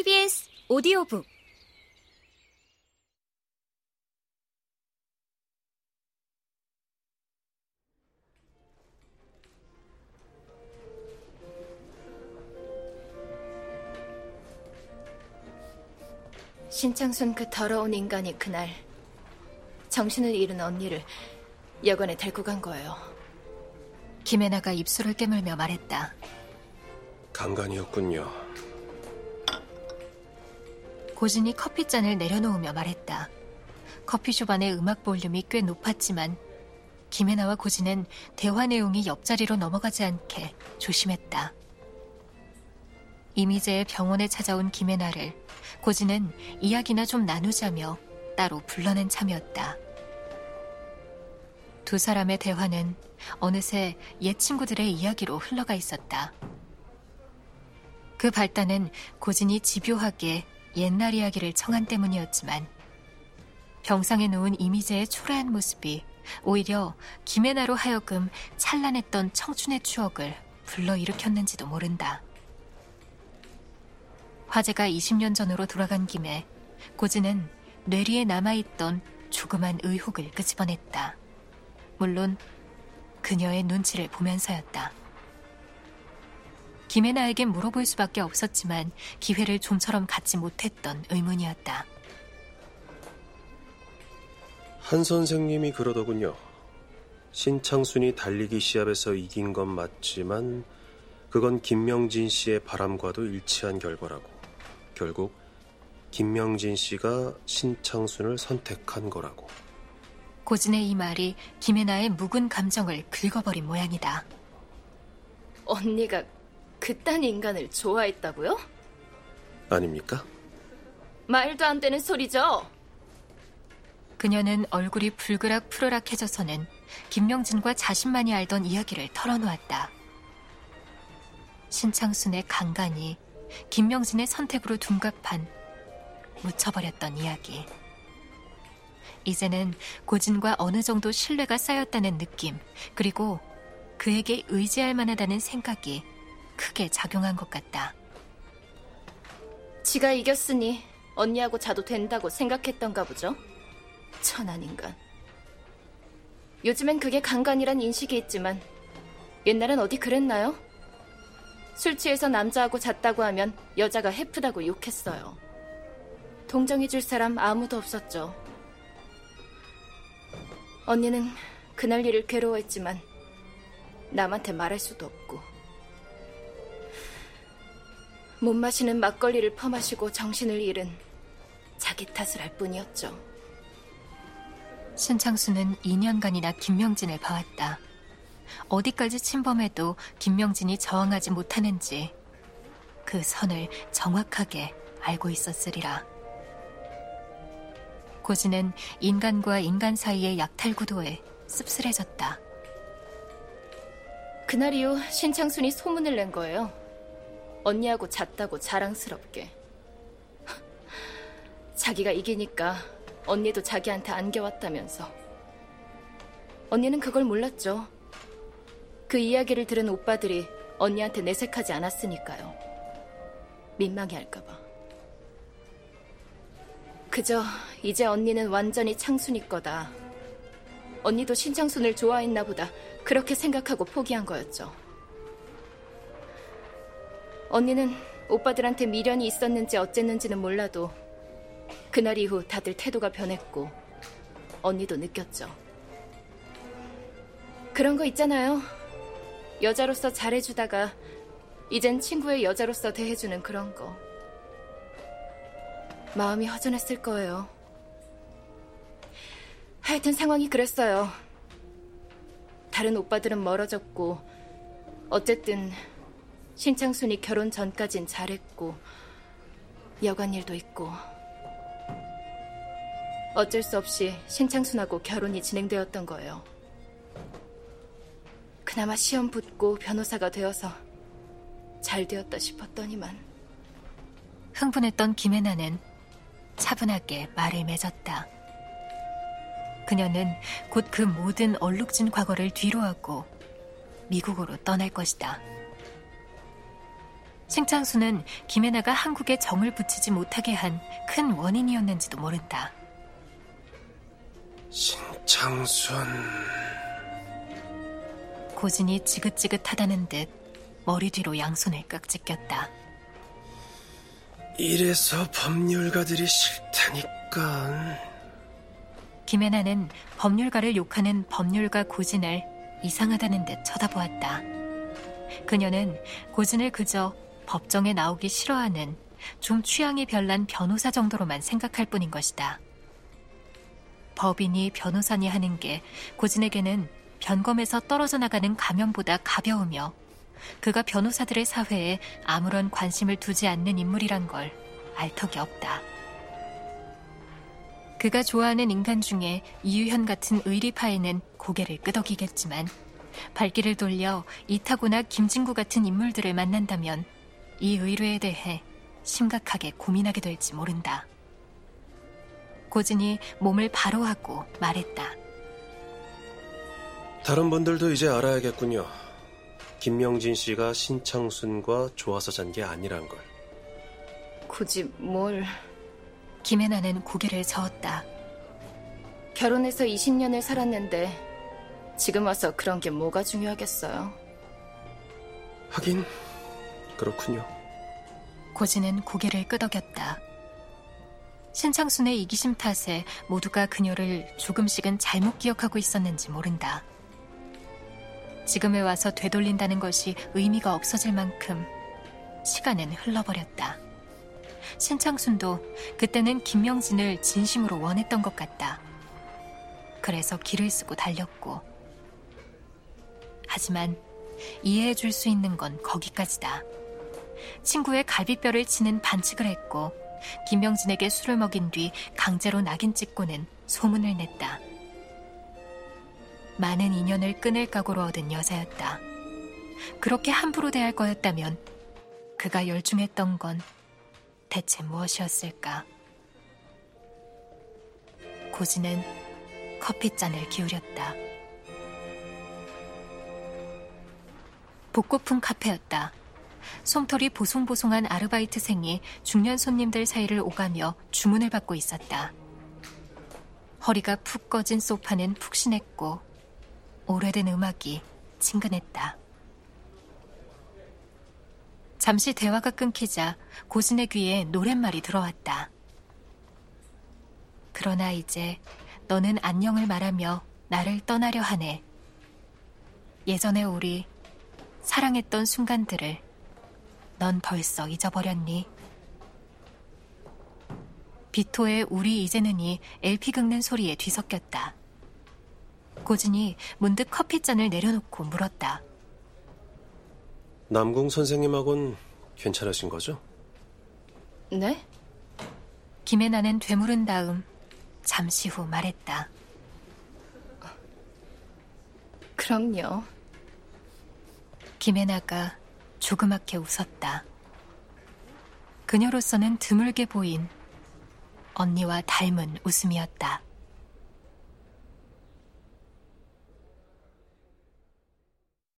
KBS 오디오북 신창순 그 더러운 인간이 그날 정신을 잃은 언니를 여관에 데리고 간 거예요. 김혜나가 입술을 깨물며 말했다. 강간이었군요. 고진이 커피잔을 내려놓으며 말했다. 커피숍 안의 음악 볼륨이 꽤 높았지만 김혜나와 고진은 대화 내용이 옆자리로 넘어가지 않게 조심했다. 이미재의 병원에 찾아온 김혜나를 고진은 이야기나 좀 나누자며 따로 불러낸 참이었다. 두 사람의 대화는 어느새 옛 친구들의 이야기로 흘러가 있었다. 그 발단은 고진이 집요하게 옛날 이야기를 청한 때문이었지만 병상에 누운 이미재의 초라한 모습이 오히려 김혜나로 하여금 찬란했던 청춘의 추억을 불러일으켰는지도 모른다. 화재가 20년 전으로 돌아간 김에 고진은 뇌리에 남아있던 조그만 의혹을 끄집어냈다. 물론 그녀의 눈치를 보면서였다. 김혜나에게 물어볼 수밖에 없었지만 기회를 좀처럼 갖지 못했던 의문이었다. 한 선생님이 그러더군요. 신창순이 달리기 시합에서 이긴 건 맞지만 그건 김명진 씨의 바람과도 일치한 결과라고. 결국 김명진 씨가 신창순을 선택한 거라고. 고진의 이 말이 김혜나의 묵은 감정을 긁어버린 모양이다. 언니가 그딴 인간을 좋아했다고요? 아닙니까? 말도 안 되는 소리죠. 그녀는 얼굴이 불그락 푸르락해져서는 김명진과 자신만이 알던 이야기를 털어놓았다. 신창순의 강간이 김명진의 선택으로 둔갑한 묻혀버렸던 이야기. 이제는 고진과 어느 정도 신뢰가 쌓였다는 느낌, 그리고 그에게 의지할 만하다는 생각이 크게 작용한 것 같다. 지가 이겼으니 언니하고 자도 된다고 생각했던가 보죠. 천한 인간. 요즘엔 그게 강간이란 인식이 있지만 옛날엔 어디 그랬나요? 술 취해서 남자하고 잤다고 하면 여자가 해프다고 욕했어요. 동정해줄 사람 아무도 없었죠. 언니는 그날 일을 괴로워했지만 남한테 말할 수도 없고 못 마시는 막걸리를 퍼마시고 정신을 잃은 자기 탓을 할 뿐이었죠. 신창수는 2년간이나 김명진을 봐왔다. 어디까지 침범해도 김명진이 저항하지 못하는지 그 선을 정확하게 알고 있었으리라. 고진은 인간과 인간 사이의 약탈 구도에 씁쓸해졌다. 그날 이후 신창순이 소문을 낸 거예요. 언니하고 잤다고 자랑스럽게. 자기가 이기니까 언니도 자기한테 안겨왔다면서. 언니는 그걸 몰랐죠. 그 이야기를 들은 오빠들이 언니한테 내색하지 않았으니까요. 민망해 할까봐. 그저 이제 언니는 완전히 창순이 거다. 언니도 신창순을 좋아했나 보다. 그렇게 생각하고 포기한 거였죠. 언니는 오빠들한테 미련이 있었는지 어쨌는지는 몰라도 그날 이후 다들 태도가 변했고 언니도 느꼈죠. 그런 거 있잖아요. 여자로서 잘해주다가 이젠 친구의 여자로서 대해주는 그런 거. 마음이 허전했을 거예요. 하여튼 상황이 그랬어요. 다른 오빠들은 멀어졌고, 어쨌든 신창순이 결혼 전까진 잘했고, 여관 일도 있고, 어쩔 수 없이 신창순하고 결혼이 진행되었던 거예요. 그나마 시험 붙고 변호사가 되어서 잘 되었다 싶었더니만. 흥분했던 김혜나는 차분하게 말을 맺었다. 그녀는 곧 그 모든 얼룩진 과거를 뒤로하고 미국으로 떠날 것이다. 신창수는 김혜나가 한국에 정을 붙이지 못하게 한 큰 원인이었는지도 모른다. 신창순. 고진이 지긋지긋하다는 듯 머리 뒤로 양손을 깍지 꼈다. 이래서 법률가들이 싫다니까. 김혜나는 법률가를 욕하는 법률가 고진을 이상하다는 듯 쳐다보았다. 그녀는 고진을 그저 법정에 나오기 싫어하는 좀 취향이 별난 변호사 정도로만 생각할 뿐인 것이다. 법인이 변호사니 하는 게 고진에게는 변검에서 떨어져 나가는 가면보다 가벼우며 그가 변호사들의 사회에 아무런 관심을 두지 않는 인물이란 걸 알 턱이 없다. 그가 좋아하는 인간 중에 이유현 같은 의리파에는 고개를 끄덕이겠지만 발길을 돌려 이타고나 김진구 같은 인물들을 만난다면 이 의뢰에 대해 심각하게 고민하게 될지 모른다. 고진이 몸을 바로 하고 말했다. 다른 분들도 이제 알아야겠군요. 김명진 씨가 신창순과 좋아서 잔 게 아니란 걸. 굳이 뭘... 김혜나는 고개를 저었다. 결혼해서 20년을 살았는데 지금 와서 그런 게 뭐가 중요하겠어요. 하긴 그렇군요. 고진은 고개를 끄덕였다. 신창순의 이기심 탓에 모두가 그녀를 조금씩은 잘못 기억하고 있었는지 모른다. 지금에 와서 되돌린다는 것이 의미가 없어질 만큼 시간은 흘러버렸다. 신창순도 그때는 김명진을 진심으로 원했던 것 같다. 그래서 길을 쓰고 달렸고, 하지만 이해해 줄 수 있는 건 거기까지다. 친구의 갈비뼈를 치는 반칙을 했고, 김명진에게 술을 먹인 뒤 강제로 낙인 찍고는 소문을 냈다. 많은 인연을 끊을 각오로 얻은 여자였다. 그렇게 함부로 대할 거였다면 그가 열중했던 건 대체 무엇이었을까? 고지는 커피잔을 기울였다. 복고풍 카페였다. 솜털이 보송보송한 아르바이트생이 중년 손님들 사이를 오가며 주문을 받고 있었다. 허리가 푹 꺼진 소파는 푹신했고 오래된 음악이 친근했다. 잠시 대화가 끊기자 고진의 귀에 노랫말이 들어왔다. 그러나 이제 너는 안녕을 말하며 나를 떠나려 하네. 예전에 우리 사랑했던 순간들을 넌 벌써 잊어버렸니? 비토의 우리 이제는이 LP 긁는 소리에 뒤섞였다. 고진이 문득 커피잔을 내려놓고 물었다. 남궁 선생님하고는 괜찮으신 거죠? 네? 김혜나는 되물은 다음 잠시 후 말했다. 그럼요. 김혜나가 조그맣게 웃었다. 그녀로서는 드물게 보인 언니와 닮은 웃음이었다.